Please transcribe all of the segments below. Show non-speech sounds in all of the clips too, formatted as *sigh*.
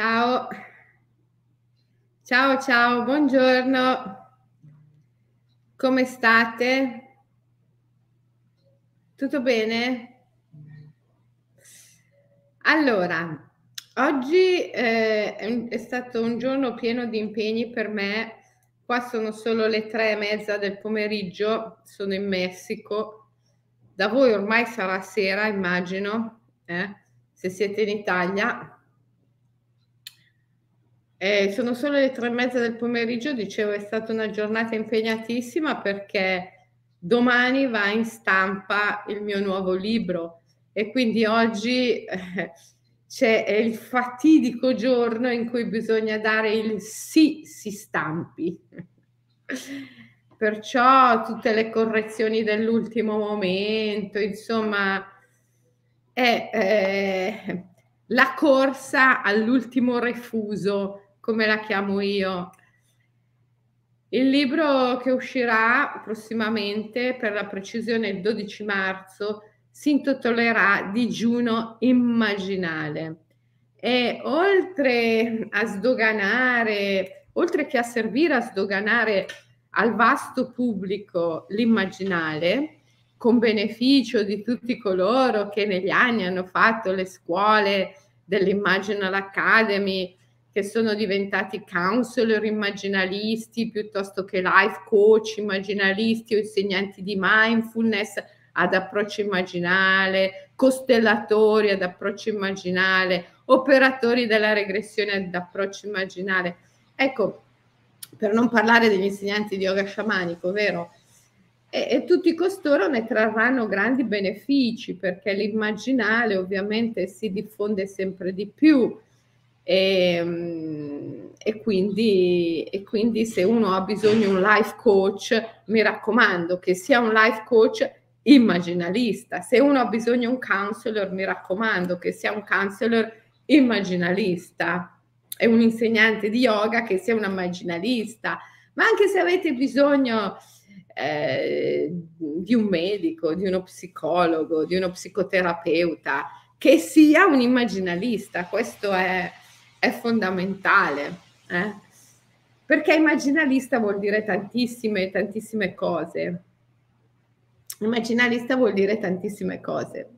Ciao. Ciao, ciao, buongiorno. Come state? Tutto bene? Allora, oggi eh, è stato un giorno pieno di impegni per me. Qua sono solo le tre e mezza del pomeriggio, sono in Messico. Da voi ormai sarà sera, immagino, eh? se siete in Italia. Eh, sono solo le tre e mezza del pomeriggio, dicevo, è stata una giornata impegnatissima perché domani va in stampa il mio nuovo libro e quindi oggi eh, c'è il fatidico giorno in cui bisogna dare il sì si stampi. Perciò tutte le correzioni dell'ultimo momento, insomma, è eh, la corsa all'ultimo refuso come la chiamo io. Il libro che uscirà prossimamente, per la precisione il 12 marzo, si intitolerà Digiuno immaginale. E oltre a sdoganare, oltre che a servire a sdoganare al vasto pubblico l'immaginale, con beneficio di tutti coloro che negli anni hanno fatto le scuole dell'Imaginal Academy che sono diventati counselor immaginalisti piuttosto che life coach immaginalisti o insegnanti di mindfulness ad approccio immaginale, costellatori ad approccio immaginale, operatori della regressione ad approccio immaginale. Ecco, per non parlare degli insegnanti di yoga sciamanico, vero? E, e, tutti costoro ne trarranno grandi benefici perché l'immaginale ovviamente si diffonde sempre di più e, ehm, e, quindi, e quindi se uno ha bisogno di un life coach, mi raccomando che sia un life coach immaginalista. Se uno ha bisogno di un counselor, mi raccomando che sia un counselor immaginalista. È un insegnante di yoga che sia un immaginalista. Ma anche se avete bisogno eh, di un medico, di uno psicologo, di uno psicoterapeuta, che sia un immaginalista, questo è, è fondamentale, eh? perché immaginalista vuol dire tantissime, tantissime cose. Immaginalista vuol dire tantissime cose.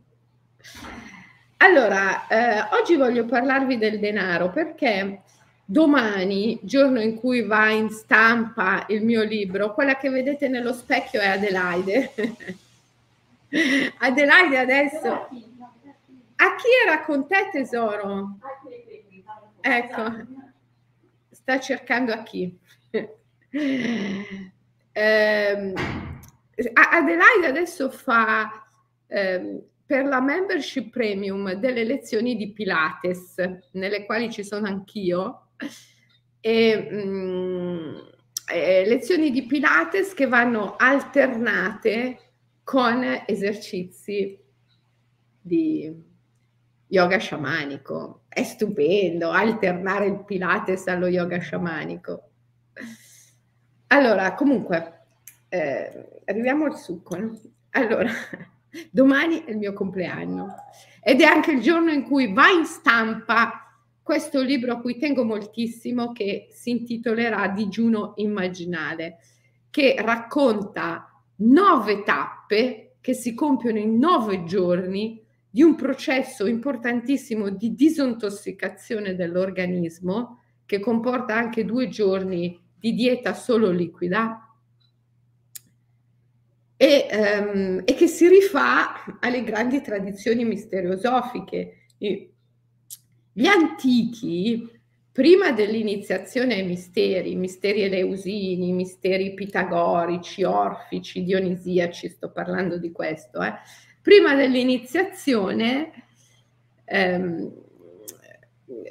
Allora, eh, oggi voglio parlarvi del denaro perché domani, giorno in cui va in stampa il mio libro, quella che vedete nello specchio è Adelaide. *laughs* Adelaide adesso... A chi era con te tesoro? Ecco, sta cercando a chi. *laughs* eh, Adelaide adesso fa eh, per la membership premium delle lezioni di Pilates, nelle quali ci sono anch'io, e, mh, mm, eh, lezioni di Pilates che vanno alternate con esercizi di yoga sciamanico. È stupendo alternare il Pilates allo yoga sciamanico. Allora, comunque, eh, arriviamo al succo. No? Allora, *laughs* domani è il mio compleanno ed è anche il giorno in cui va in stampa questo libro a cui tengo moltissimo che si intitolerà Digiuno immaginale, che racconta nove tappe che si compiono in nove giorni di un processo importantissimo di disintossicazione dell'organismo che comporta anche due giorni di dieta solo liquida e, um, e che si rifà alle grandi tradizioni misteriosofiche. Gli antichi, prima dell'iniziazione ai misteri, misteri eleusini, misteri pitagorici, orfici, dionisiaci, sto parlando di questo, eh, prima dell'iniziazione ehm,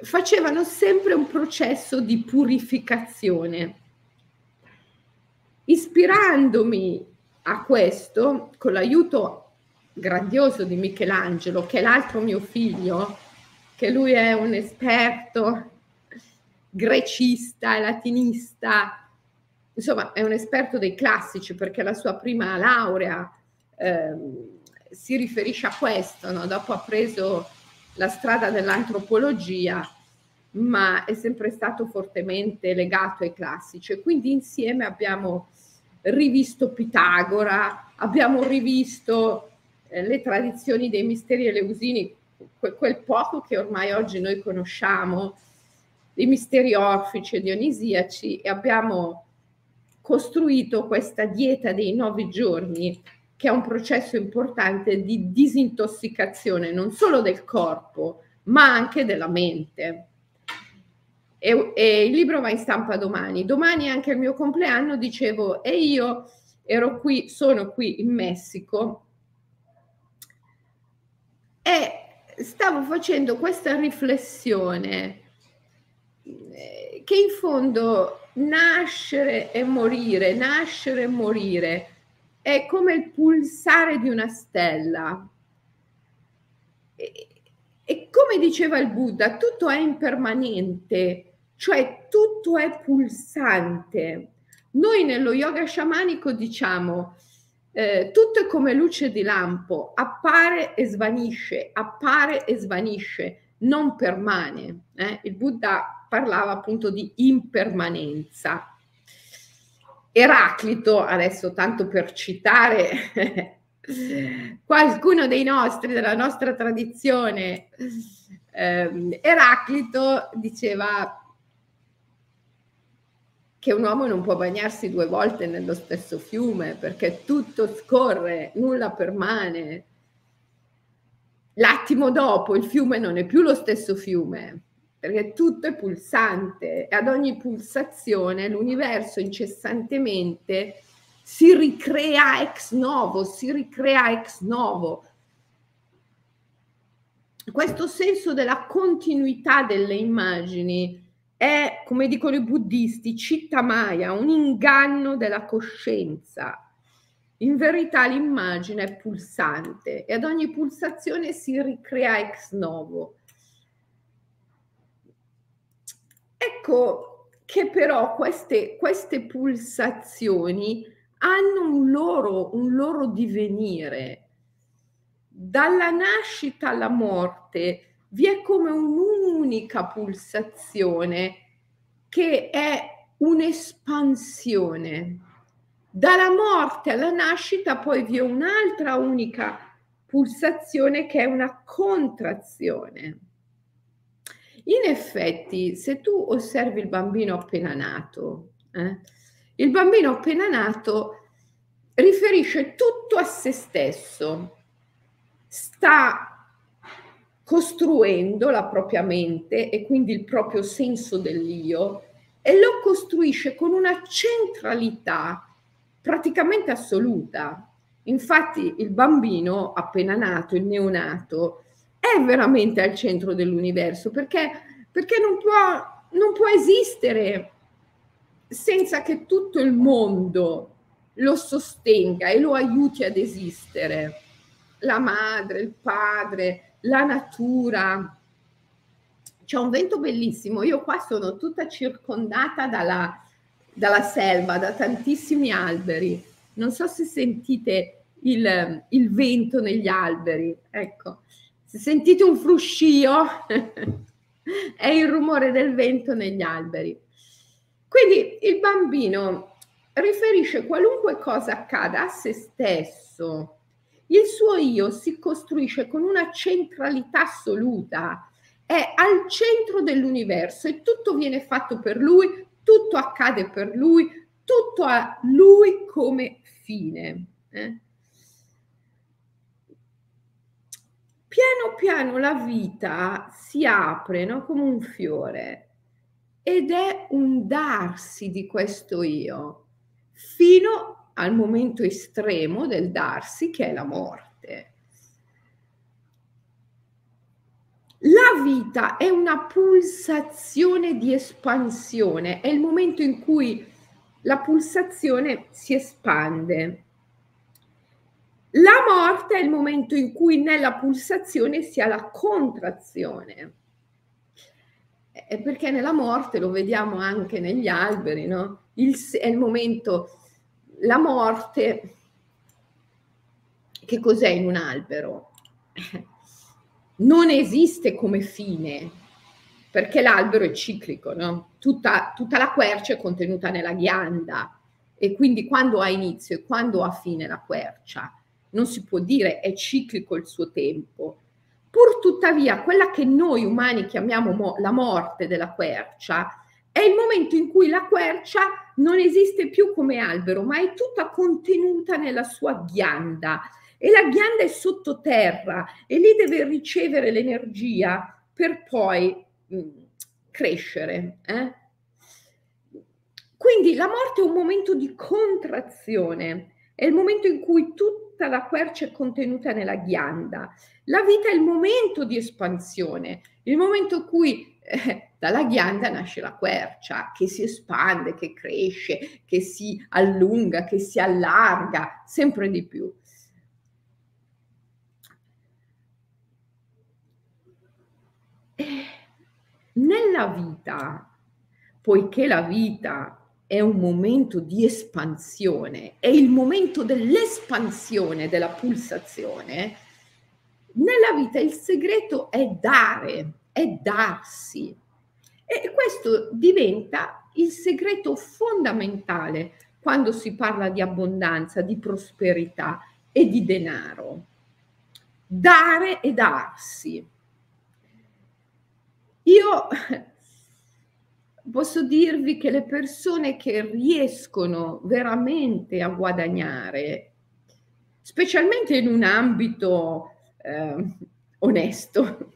facevano sempre un processo di purificazione. Ispirandomi a questo, con l'aiuto grandioso di Michelangelo, che è l'altro mio figlio, che lui è un esperto grecista, latinista, insomma è un esperto dei classici perché la sua prima laurea ehm, si riferisce a questo, no? dopo ha preso la strada dell'antropologia ma è sempre stato fortemente legato ai classici. Quindi insieme abbiamo rivisto Pitagora, abbiamo rivisto eh, le tradizioni dei misteri eleusini, quel, quel poco che ormai oggi noi conosciamo, i misteri orfici e dionisiaci, e abbiamo costruito questa dieta dei nove giorni, che è un processo importante di disintossicazione non solo del corpo, ma anche della mente. E, e, il libro va in stampa domani. Domani è anche il mio compleanno, dicevo, e io ero qui, sono qui in Messico e stavo facendo questa riflessione eh, che in fondo nascere e morire, nascere e morire è come il pulsare di una stella. E, e come diceva il Buddha, tutto è impermanente, cioè tutto è pulsante. Noi nello yoga sciamanico diciamo eh, tutto è come luce di lampo, appare e svanisce, appare e svanisce, non permane. Eh? Il Buddha parlava appunto di impermanenza. Eraclito, adesso tanto per citare qualcuno dei nostri, della nostra tradizione, eh, Eraclito diceva che un uomo non può bagnarsi due volte nello stesso fiume perché tutto scorre, nulla permane. L'attimo dopo il fiume non è più lo stesso fiume perché tutto è pulsante e ad ogni pulsazione l'universo incessantemente si ricrea ex novo, si ricrea ex novo. Questo senso della continuità delle immagini è, come dicono i buddisti, citta maya, un inganno della coscienza. In verità l'immagine è pulsante e ad ogni pulsazione si ricrea ex novo. Ecco che però queste, queste pulsazioni hanno un loro, un loro divenire. Dalla nascita alla morte vi è come un'unica pulsazione che è un'espansione. Dalla morte alla nascita poi vi è un'altra unica pulsazione che è una contrazione. In effetti, se tu osservi il bambino appena nato, eh, il bambino appena nato riferisce tutto a se stesso, sta costruendo la propria mente e quindi il proprio senso dell'io e lo costruisce con una centralità praticamente assoluta. Infatti il bambino appena nato, il neonato, è veramente al centro dell'universo perché, perché non, può, non può esistere senza che tutto il mondo lo sostenga e lo aiuti ad esistere. La madre, il padre, la natura. C'è un vento bellissimo. Io qua sono tutta circondata dalla, dalla selva, da tantissimi alberi. Non so se sentite il, il vento negli alberi. Ecco, se sentite un fruscio, *laughs* è il rumore del vento negli alberi. Quindi il bambino riferisce qualunque cosa accada a se stesso. Il suo io si costruisce con una centralità assoluta, è al centro dell'universo e tutto viene fatto per lui, tutto accade per lui, tutto ha lui come fine. Eh? Piano piano la vita si apre no? come un fiore ed è un darsi di questo io fino al momento estremo del darsi che è la morte. La vita è una pulsazione di espansione, è il momento in cui la pulsazione si espande. La morte è il momento in cui nella pulsazione si ha la contrazione perché nella morte, lo vediamo anche negli alberi, no? il, è il momento, la morte, che cos'è in un albero? *laughs* Non esiste come fine, perché l'albero è ciclico, no? tutta, tutta la quercia è contenuta nella ghianda e quindi quando ha inizio e quando ha fine la quercia, non si può dire è ciclico il suo tempo. Pur tuttavia, quella che noi umani chiamiamo mo- la morte della quercia è il momento in cui la quercia non esiste più come albero, ma è tutta contenuta nella sua ghianda e la ghianda è sottoterra e lì deve ricevere l'energia per poi mh, crescere. Eh? Quindi la morte è un momento di contrazione, è il momento in cui tutta la quercia è contenuta nella ghianda. La vita è il momento di espansione, il momento in cui eh, dalla ghianda nasce la quercia che si espande, che cresce, che si allunga, che si allarga sempre di più. Eh, nella vita, poiché la vita è un momento di espansione, è il momento dell'espansione della pulsazione, nella vita il segreto è dare, è darsi. E questo diventa il segreto fondamentale quando si parla di abbondanza, di prosperità e di denaro. Dare e darsi. Io posso dirvi che le persone che riescono veramente a guadagnare, specialmente in un ambito eh, onesto,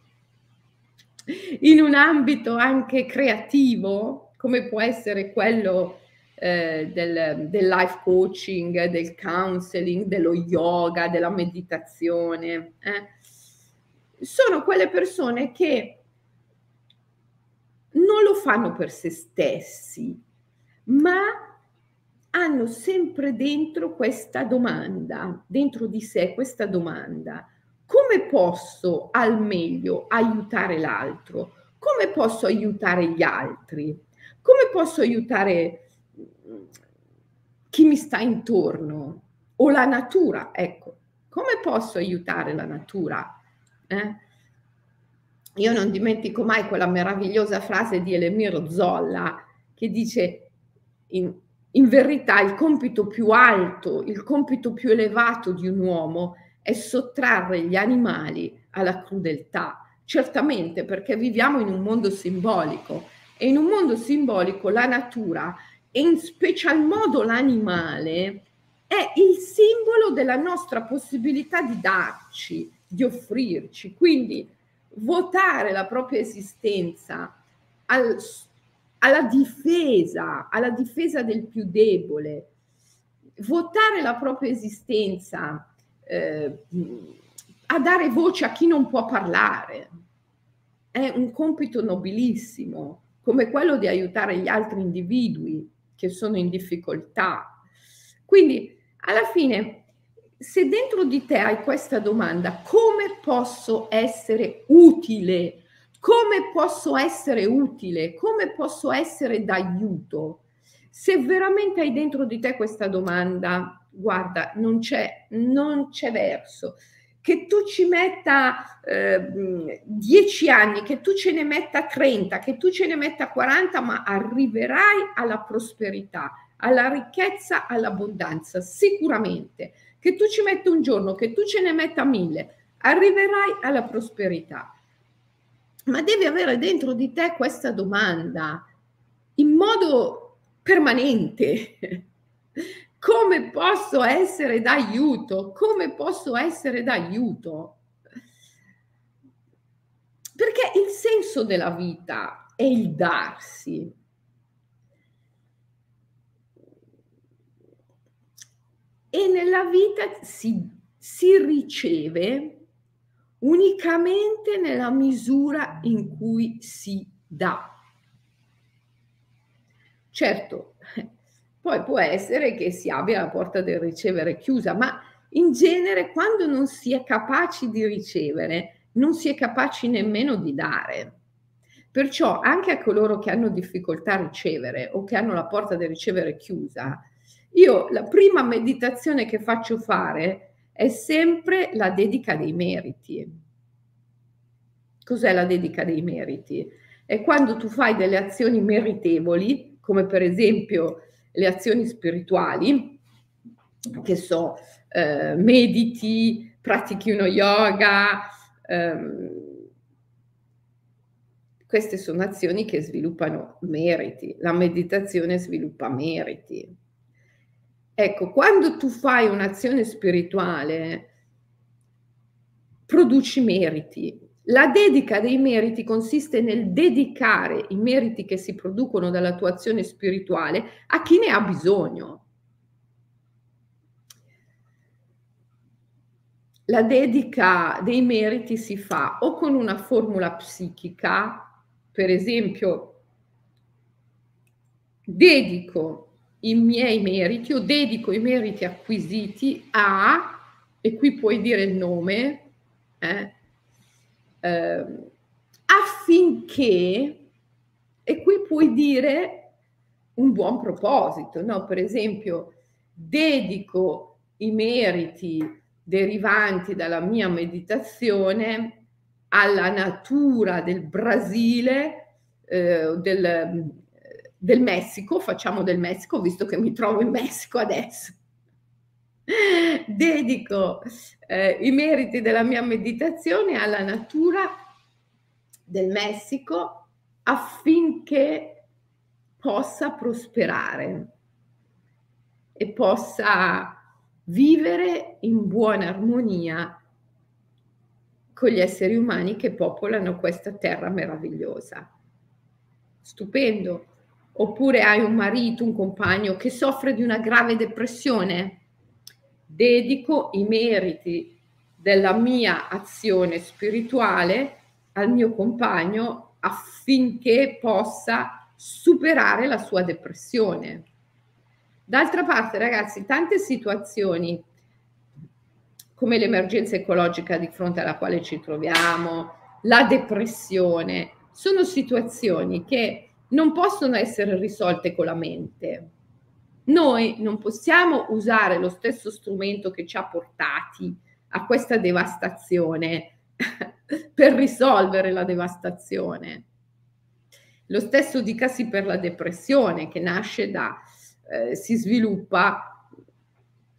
in un ambito anche creativo, come può essere quello eh, del, del, life coaching, del counseling, dello yoga, della meditazione, eh, sono quelle persone che non lo fanno per se stessi, ma hanno sempre dentro questa domanda, dentro di sé questa domanda, come posso al meglio aiutare l'altro? Come posso aiutare gli altri? Come posso aiutare mm, chi mi sta intorno? O la natura, ecco, come posso aiutare la natura? Eh? Io non dimentico mai quella meravigliosa frase di Elemiro Zolla che dice in, in verità il compito più alto, il compito più elevato di un uomo è sottrarre gli animali alla crudeltà, certamente perché viviamo in un mondo simbolico e in un mondo simbolico la natura e in special modo l'animale è il simbolo della nostra possibilità di darci, di offrirci. Quindi votare la propria esistenza al, alla difesa, alla difesa del più debole, votare la propria esistenza eh, a dare voce a chi non può parlare. È un compito nobilissimo, come quello di aiutare gli altri individui che sono in difficoltà. Quindi, alla fine, se dentro di te hai questa domanda, come posso essere utile? Come posso essere utile? Come posso essere d'aiuto? Se veramente hai dentro di te questa domanda, guarda, non c'è, non c'è verso. Che tu ci metta eh, 10 anni, che tu ce ne metta 30, che tu ce ne metta 40, ma arriverai alla prosperità, alla ricchezza, all'abbondanza, sicuramente che tu ci metti un giorno, che tu ce ne metta mille, arriverai alla prosperità. Ma devi avere dentro di te questa domanda in modo permanente. *laughs* Come posso essere d'aiuto? Come posso essere d'aiuto? Perché il senso della vita è il darsi, e nella vita si, si riceve unicamente nella misura in cui si dà. Certo, poi può essere che si abbia la porta del ricevere chiusa, ma in genere quando non si è capaci di ricevere, non si è capaci nemmeno di dare. Perciò anche a coloro che hanno difficoltà a ricevere o che hanno la porta del ricevere chiusa, io la prima meditazione che faccio fare è sempre la dedica dei meriti. Cos'è la dedica dei meriti? è quando tu fai delle azioni meritevoli, come per esempio le azioni spirituali, che so, eh, mediti, pratichi uno yoga, ehm, queste sono azioni che sviluppano meriti, la meditazione sviluppa meriti. Ecco, quando tu fai un'azione spirituale, produci meriti. La dedica dei meriti consiste nel dedicare i meriti che si producono dalla tua azione spirituale a chi ne ha bisogno. La dedica dei meriti si fa o con una formula psichica, per esempio, dedico i miei meriti o dedico i meriti acquisiti a, e qui puoi dire il nome, eh, eh, affinché, e qui puoi dire un buon proposito, no? per esempio, dedico i meriti derivanti dalla mia meditazione alla natura del Brasile, eh, del, del Messico, facciamo del Messico, visto che mi trovo in Messico adesso. Dedico eh, i meriti della mia meditazione alla natura del Messico affinché possa prosperare e possa vivere in buona armonia con gli esseri umani che popolano questa terra meravigliosa. Stupendo. Oppure hai un marito, un compagno che soffre di una grave depressione dedico i meriti della mia azione spirituale al mio compagno affinché possa superare la sua depressione. D'altra parte, ragazzi, tante situazioni come l'emergenza ecologica di fronte alla quale ci troviamo, la depressione, sono situazioni che non possono essere risolte con la mente, noi non possiamo usare lo stesso strumento che ci ha portati a questa devastazione *laughs* per risolvere la devastazione. Lo stesso dicasi per la depressione che nasce da, eh, si sviluppa,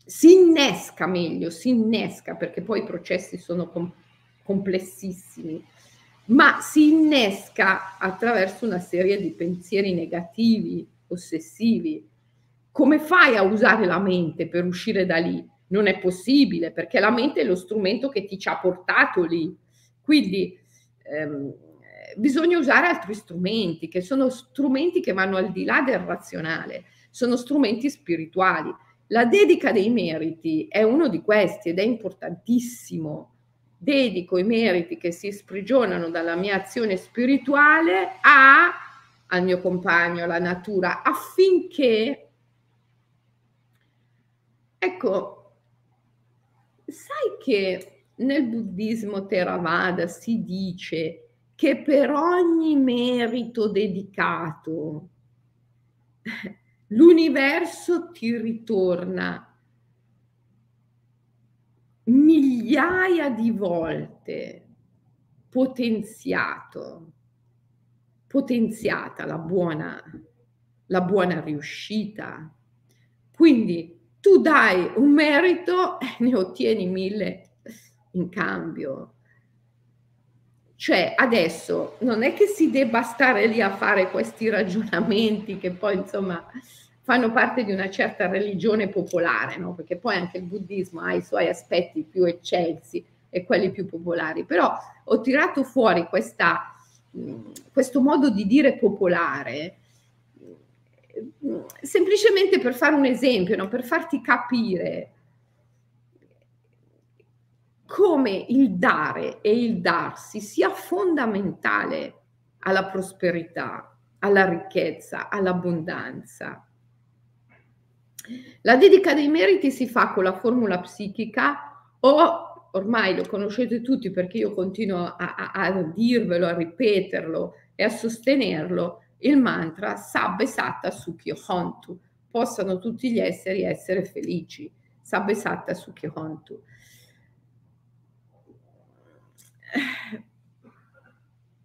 si innesca meglio, si innesca perché poi i processi sono com- complessissimi, ma si innesca attraverso una serie di pensieri negativi, ossessivi, come fai a usare la mente per uscire da lì? Non è possibile perché la mente è lo strumento che ti ci ha portato lì. Quindi ehm, bisogna usare altri strumenti, che sono strumenti che vanno al di là del razionale, sono strumenti spirituali. La dedica dei meriti è uno di questi ed è importantissimo. Dedico i meriti che si sprigionano dalla mia azione spirituale a, al mio compagno, alla natura, affinché Ecco, sai che nel buddismo Theravada si dice che per ogni merito dedicato *laughs* l'universo ti ritorna migliaia di volte potenziato, potenziata la buona, la buona riuscita. Quindi tu dai un merito e ne ottieni mille in cambio. Cioè, adesso non è che si debba stare lì a fare questi ragionamenti che poi, insomma, fanno parte di una certa religione popolare, no? Perché poi anche il buddismo ha i suoi aspetti più eccelsi e quelli più popolari. Però ho tirato fuori questa, questo modo di dire popolare semplicemente per fare un esempio, no? per farti capire come il dare e il darsi sia fondamentale alla prosperità, alla ricchezza, all'abbondanza. La dedica dei meriti si fa con la formula psichica o ormai lo conoscete tutti perché io continuo a, a, a dirvelo, a ripeterlo e a sostenerlo, il mantra Sabbe Satta Sukhi Hontu. Possano tutti gli esseri essere felici. Sabbe Satta Sukhi Hontu.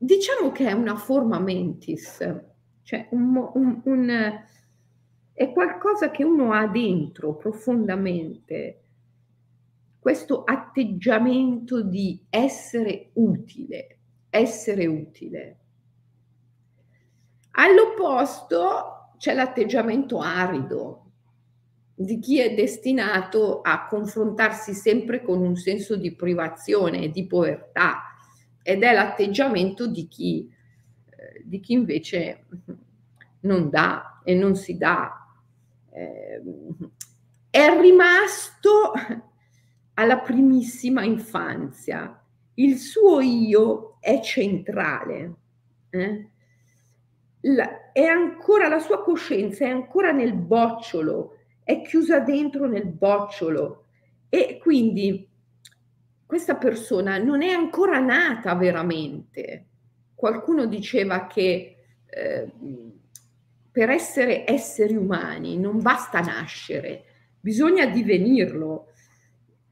diciamo che è una forma mentis, cioè un, un, un, è qualcosa che uno ha dentro profondamente, questo atteggiamento di essere utile, essere utile. All'opposto c'è l'atteggiamento arido di chi è destinato a confrontarsi sempre con un senso di privazione di povertà ed è l'atteggiamento di chi, eh, di chi invece non dà e non si dà. Eh, è rimasto alla primissima infanzia. Il suo io è centrale. Eh? La, è ancora, la sua coscienza è ancora nel bocciolo, è chiusa dentro nel bocciolo e quindi questa persona non è ancora nata veramente. Qualcuno diceva che eh, per essere esseri umani non basta nascere, bisogna divenirlo.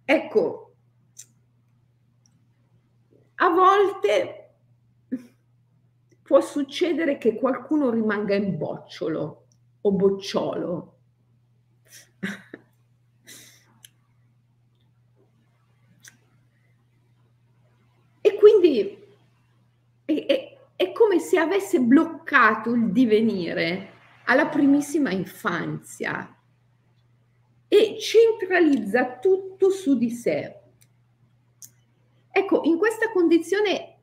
Ecco, a volte può succedere che qualcuno rimanga in bocciolo o bocciolo. *laughs* e quindi è, è come se avesse bloccato il divenire alla primissima infanzia e centralizza tutto su di sé. Ecco, in questa condizione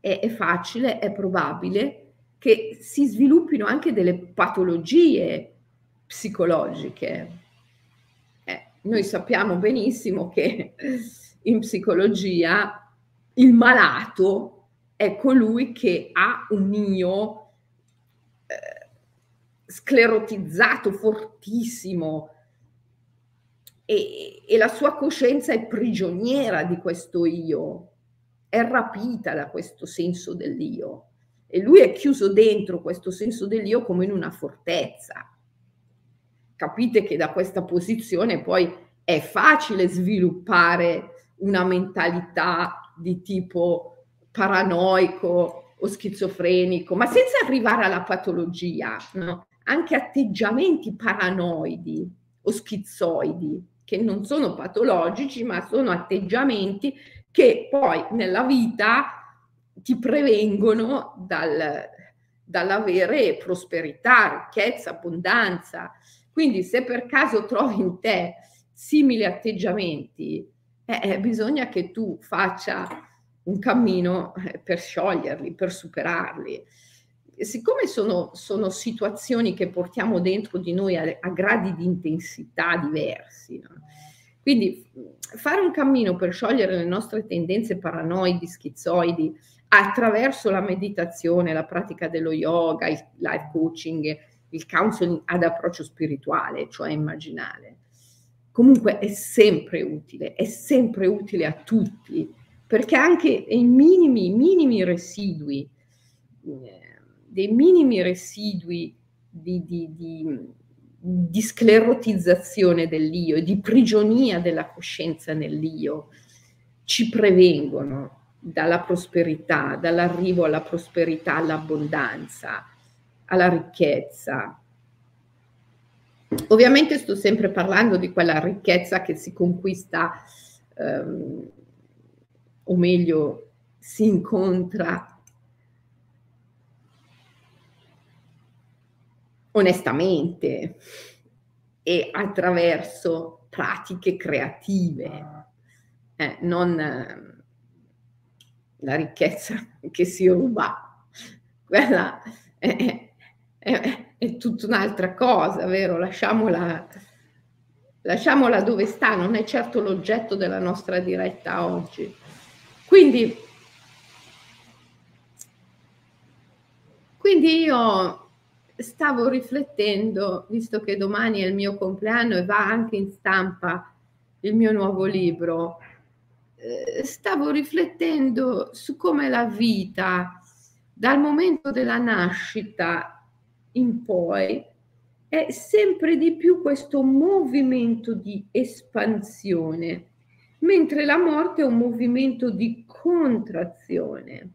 è, è facile, è probabile che si sviluppino anche delle patologie psicologiche. Eh, noi sappiamo benissimo che in psicologia il malato è colui che ha un io eh, sclerotizzato fortissimo, e, e la sua coscienza è prigioniera di questo io, è rapita da questo senso dell'io e lui è chiuso dentro questo senso dell'io come in una fortezza. Capite che da questa posizione poi è facile sviluppare una mentalità di tipo paranoico o schizofrenico, ma senza arrivare alla patologia, no? anche atteggiamenti paranoidi o schizoidi che non sono patologici, ma sono atteggiamenti che poi nella vita ti prevengono dal, dall'avere prosperità, ricchezza, abbondanza. Quindi se per caso trovi in te simili atteggiamenti, eh, eh bisogna che tu faccia un cammino eh, per scioglierli, per superarli siccome sono, sono, situazioni che portiamo dentro di noi a, a gradi di intensità diversi, no? quindi fare un cammino per sciogliere le nostre tendenze paranoidi, schizoidi, attraverso la meditazione, la pratica dello yoga, il life coaching, il counseling ad approccio spirituale, cioè immaginale. Comunque è sempre utile, è sempre utile a tutti, perché anche i minimi, minimi residui eh, dei minimi residui di, di, di, di sclerotizzazione dell'io di prigionia della coscienza nell'io ci prevengono dalla prosperità, dall'arrivo alla prosperità, all'abbondanza, alla ricchezza. Ovviamente sto sempre parlando di quella ricchezza che si conquista, ehm, o meglio, si incontra onestamente e attraverso pratiche creative, eh, non eh, la ricchezza che si ruba, quella è, è, è tutta un'altra cosa, vero? Lasciamola, lasciamola dove sta, non è certo l'oggetto della nostra diretta oggi. Quindi, quindi io stavo riflettendo, visto che domani è il mio compleanno e va anche in stampa il mio nuovo libro, eh, stavo riflettendo su come la vita dal momento della nascita in poi è sempre di più questo movimento di espansione, mentre la morte è un movimento di contrazione.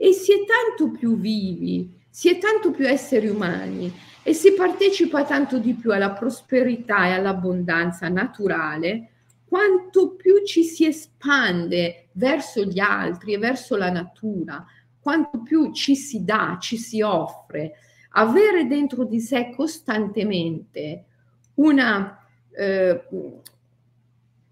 e si è tanto più vivi, si è tanto più esseri umani e si partecipa tanto di più alla prosperità e all'abbondanza naturale quanto più ci si espande verso gli altri e verso la natura, quanto più ci si dà, ci si offre, avere dentro di sé costantemente una eh,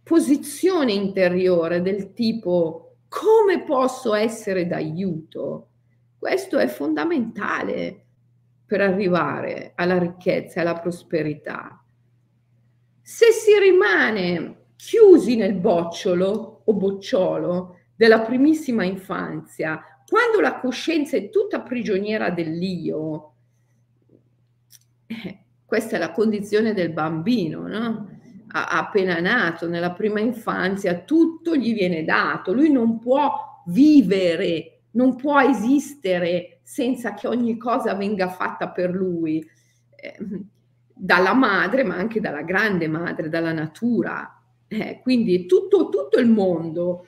posizione interiore del tipo come posso essere d'aiuto, questo è fondamentale per arrivare alla ricchezza e alla prosperità. Se si rimane chiusi nel bocciolo o bocciolo della primissima infanzia, quando la coscienza è tutta prigioniera dell'io, eh, questa è la condizione del bambino, no? Appena nato, nella prima infanzia, tutto gli viene dato, lui non può vivere, non può esistere senza che ogni cosa venga fatta per lui, eh, dalla madre, ma anche dalla grande madre, dalla natura. Eh, quindi tutto, tutto il mondo,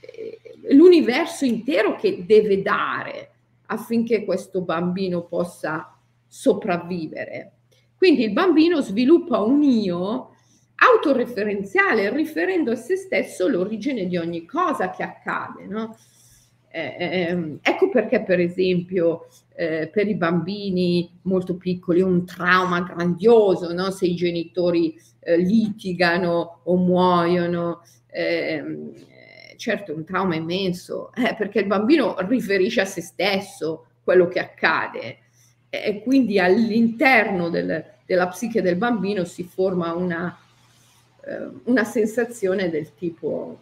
eh, l'universo intero che deve dare affinché questo bambino possa sopravvivere. Quindi il bambino sviluppa un io autoreferenziale, riferendo a se stesso l'origine di ogni cosa che accade. No? Eh, ehm, ecco perché, per esempio, eh, per i bambini molto piccoli è un trauma grandioso no? se i genitori eh, litigano o muoiono. Ehm, certo, è un trauma immenso, eh, perché il bambino riferisce a se stesso quello che accade e quindi all'interno del, della psiche del bambino si forma una, eh, una sensazione del tipo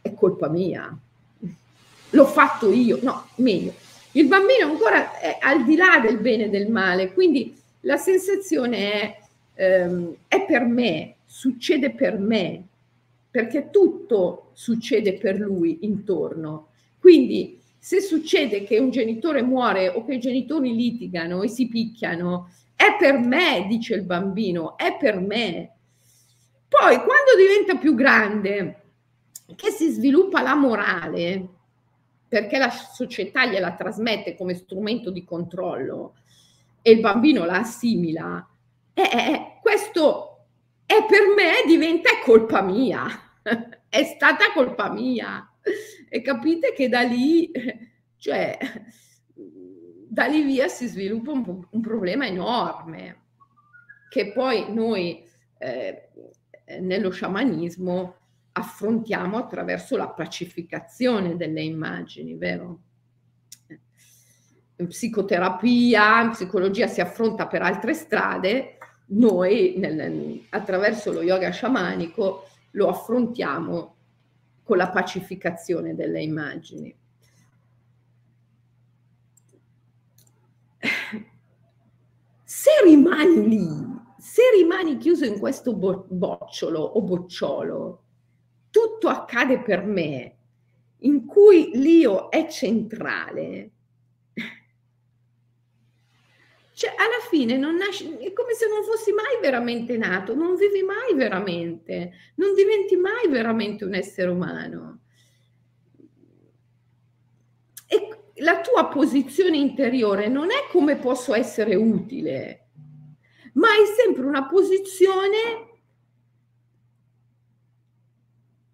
è colpa mia, l'ho fatto io, no, meglio. Il bambino ancora è al di là del bene e del male, quindi la sensazione è, ehm, è per me, succede per me, perché tutto succede per lui intorno. Quindi se succede che un genitore muore o che i genitori litigano e si picchiano, è per me, dice il bambino, è per me. Poi quando diventa più grande, che si sviluppa la morale, perché la società gliela trasmette come strumento di controllo e il bambino la assimila, eh, eh, eh questo è per me diventa colpa mia, *laughs* è stata colpa mia. E capite che da lì, cioè, da lì via si sviluppa un, un problema enorme, che poi noi eh, nello sciamanismo affrontiamo attraverso la pacificazione delle immagini, vero? In psicoterapia, in psicologia si affronta per altre strade, noi nel, attraverso lo yoga sciamanico lo affrontiamo con la pacificazione delle immagini. Se rimani lì, se rimani chiuso in questo bo- bocciolo o bocciolo, tutto accade per me, in cui l'io è centrale, cioè alla fine non nasci, è come se non fossi mai veramente nato, non vivi mai veramente, non diventi mai veramente un essere umano. E la tua posizione interiore non è come posso essere utile, ma è sempre una posizione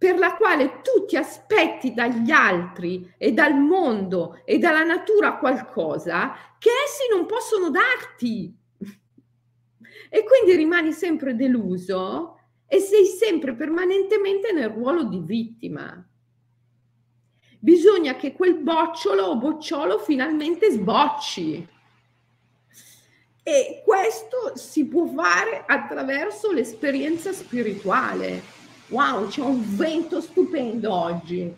per la quale tu ti aspetti dagli altri e dal mondo e dalla natura qualcosa che essi non possono darti. E quindi rimani sempre deluso e sei sempre permanentemente nel ruolo di vittima. Bisogna che quel bocciolo o bocciolo finalmente sbocci. E questo si può fare attraverso l'esperienza spirituale Wow, c'è un vento stupendo oggi.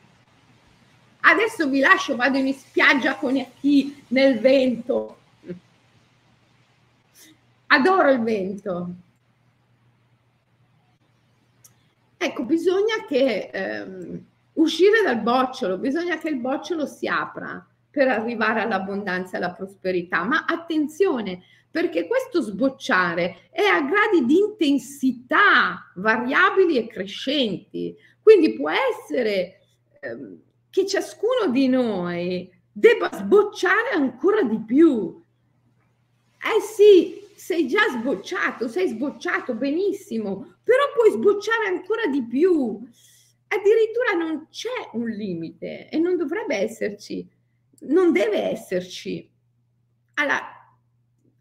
Adesso vi lascio, vado in spiaggia con chi nel vento. Adoro il vento. Ecco, bisogna che ehm, uscire dal bocciolo, bisogna che il bocciolo si apra per arrivare all'abbondanza e alla prosperità. Ma attenzione, perché questo sbocciare è a gradi di intensità variabili e crescenti. Quindi può essere ehm, che ciascuno di noi debba sbocciare ancora di più. Eh sì, sei già sbocciato, sei sbocciato benissimo, però puoi sbocciare ancora di più. Addirittura non c'è un limite e non dovrebbe esserci, non deve esserci alla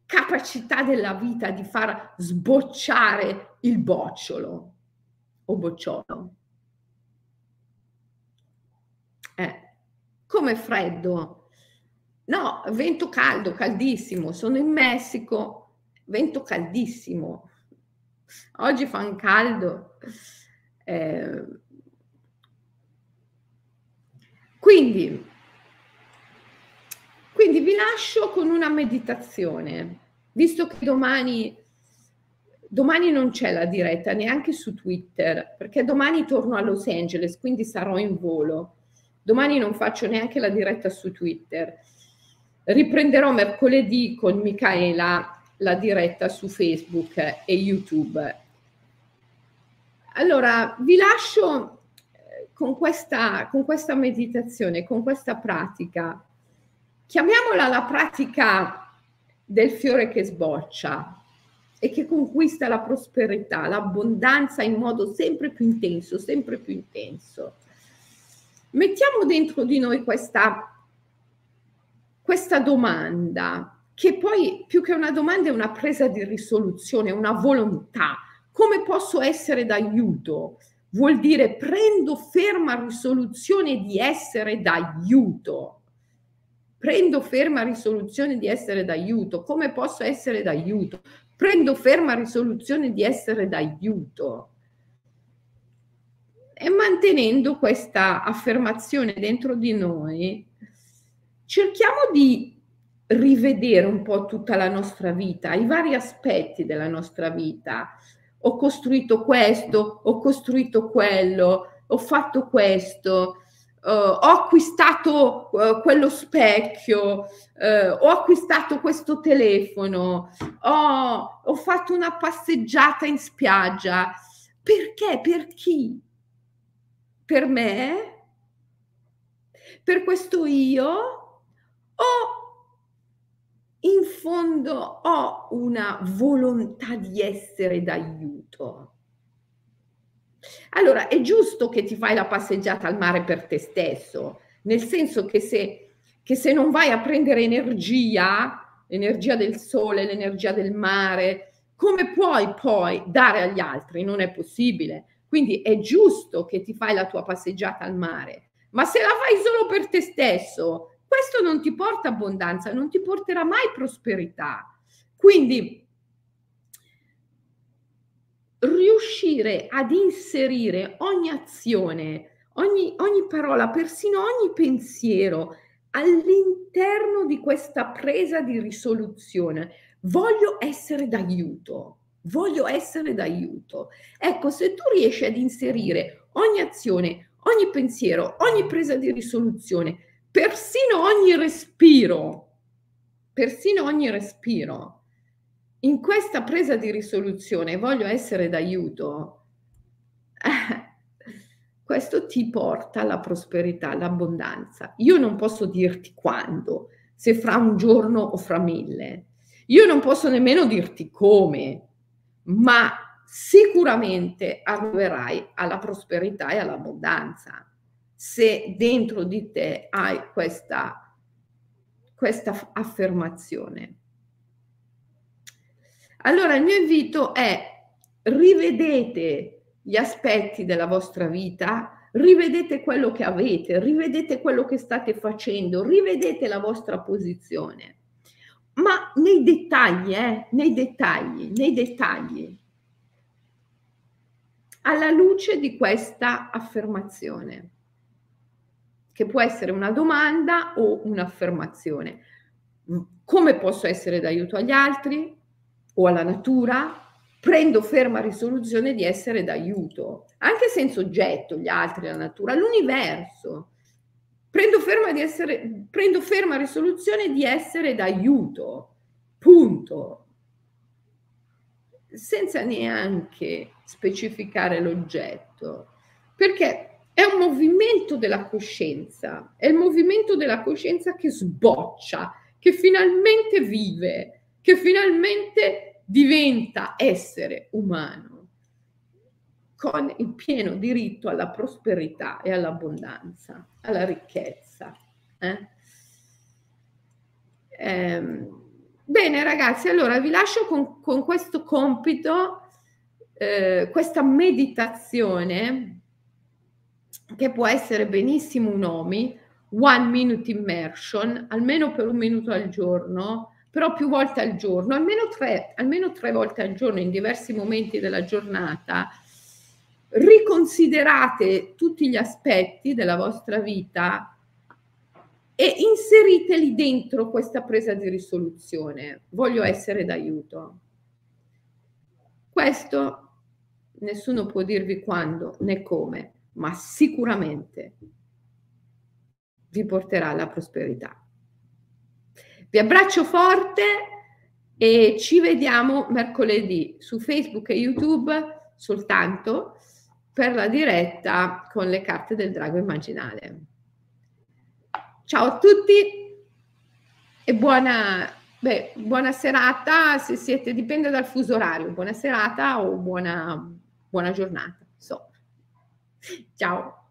capacità della vita di far sbocciare il bocciolo o bocciolo. Eh, come freddo. No, vento caldo, caldissimo. Sono in Messico, vento caldissimo. Oggi fa un caldo. Eh, quindi, quindi vi lascio con una meditazione, visto che domani, domani non c'è la diretta neanche su Twitter, perché domani torno a Los Angeles, quindi sarò in volo. Domani non faccio neanche la diretta su Twitter. Riprenderò mercoledì con Micaela la diretta su Facebook e YouTube. Allora, vi lascio con questa, con questa meditazione, con questa pratica, chiamiamola la pratica del fiore che sboccia e che conquista la prosperità, l'abbondanza in modo sempre più intenso, sempre più intenso. Mettiamo dentro di noi questa, questa domanda, che poi più che una domanda è una presa di risoluzione, una volontà. Come posso essere d'aiuto? vuol dire prendo ferma risoluzione di essere d'aiuto. Prendo ferma risoluzione di essere d'aiuto. Come posso essere d'aiuto? Prendo ferma risoluzione di essere d'aiuto. E mantenendo questa affermazione dentro di noi, cerchiamo di rivedere un po' tutta la nostra vita, i vari aspetti della nostra vita, ho costruito questo, ho costruito quello, ho fatto questo, ho acquistato uh, quello specchio, uh, ho acquistato questo telefono, ho, ho fatto una passeggiata in spiaggia. Perché? Per chi? Per me? Per questo io? O in fondo ho una volontà di essere d'aiuto. Allora, è giusto che ti fai la passeggiata al mare per te stesso, nel senso che se, che se non vai a prendere energia, l'energia del sole, l'energia del mare, come puoi poi dare agli altri? Non è possibile. Quindi è giusto che ti fai la tua passeggiata al mare, ma se la fai solo per te stesso, questo non ti porta abbondanza, non ti porterà mai prosperità. Quindi riuscire ad inserire ogni azione, ogni, ogni parola, persino ogni pensiero all'interno di questa presa di risoluzione. Voglio essere d'aiuto, voglio essere d'aiuto. Ecco, se tu riesci ad inserire ogni azione, ogni pensiero, ogni presa di risoluzione persino ogni respiro, persino ogni respiro, in questa presa di risoluzione voglio essere d'aiuto, *laughs* questo ti porta alla prosperità, all'abbondanza. Io non posso dirti quando, se fra un giorno o fra mille. Io non posso nemmeno dirti come, ma sicuramente arriverai alla prosperità e all'abbondanza se dentro di te hai questa, questa affermazione. Allora il mio invito è rivedete gli aspetti della vostra vita, rivedete quello che avete, rivedete quello che state facendo, rivedete la vostra posizione, ma nei dettagli, eh, nei dettagli, nei dettagli, alla luce di questa affermazione che può essere una domanda o un'affermazione. Come posso essere d'aiuto agli altri o alla natura? Prendo ferma risoluzione di essere d'aiuto, anche senza oggetto, gli altri, la natura, l'universo. Prendo ferma, di essere, prendo ferma risoluzione di essere d'aiuto, punto. Senza neanche specificare l'oggetto. Perché è un movimento della coscienza, è il movimento della coscienza che sboccia, che finalmente vive, che finalmente diventa essere umano con il pieno diritto alla prosperità e all'abbondanza, alla ricchezza. Eh? Ehm, bene ragazzi, allora vi lascio con, con questo compito, eh, questa meditazione che può essere benissimo un OMI, one minute immersion, almeno per un minuto al giorno, però più volte al giorno, almeno tre, almeno tre volte al giorno in diversi momenti della giornata, riconsiderate tutti gli aspetti della vostra vita e inseriteli dentro questa presa di risoluzione. Voglio essere d'aiuto. Questo nessuno può dirvi quando né come, ma sicuramente vi porterà alla prosperità. Vi abbraccio forte e ci vediamo mercoledì su Facebook e YouTube soltanto per la diretta con le carte del drago immaginale. Ciao a tutti e buona, beh, buona serata se siete, dipende dal fuso orario, buona serata o buona, buona giornata. So. Ciao.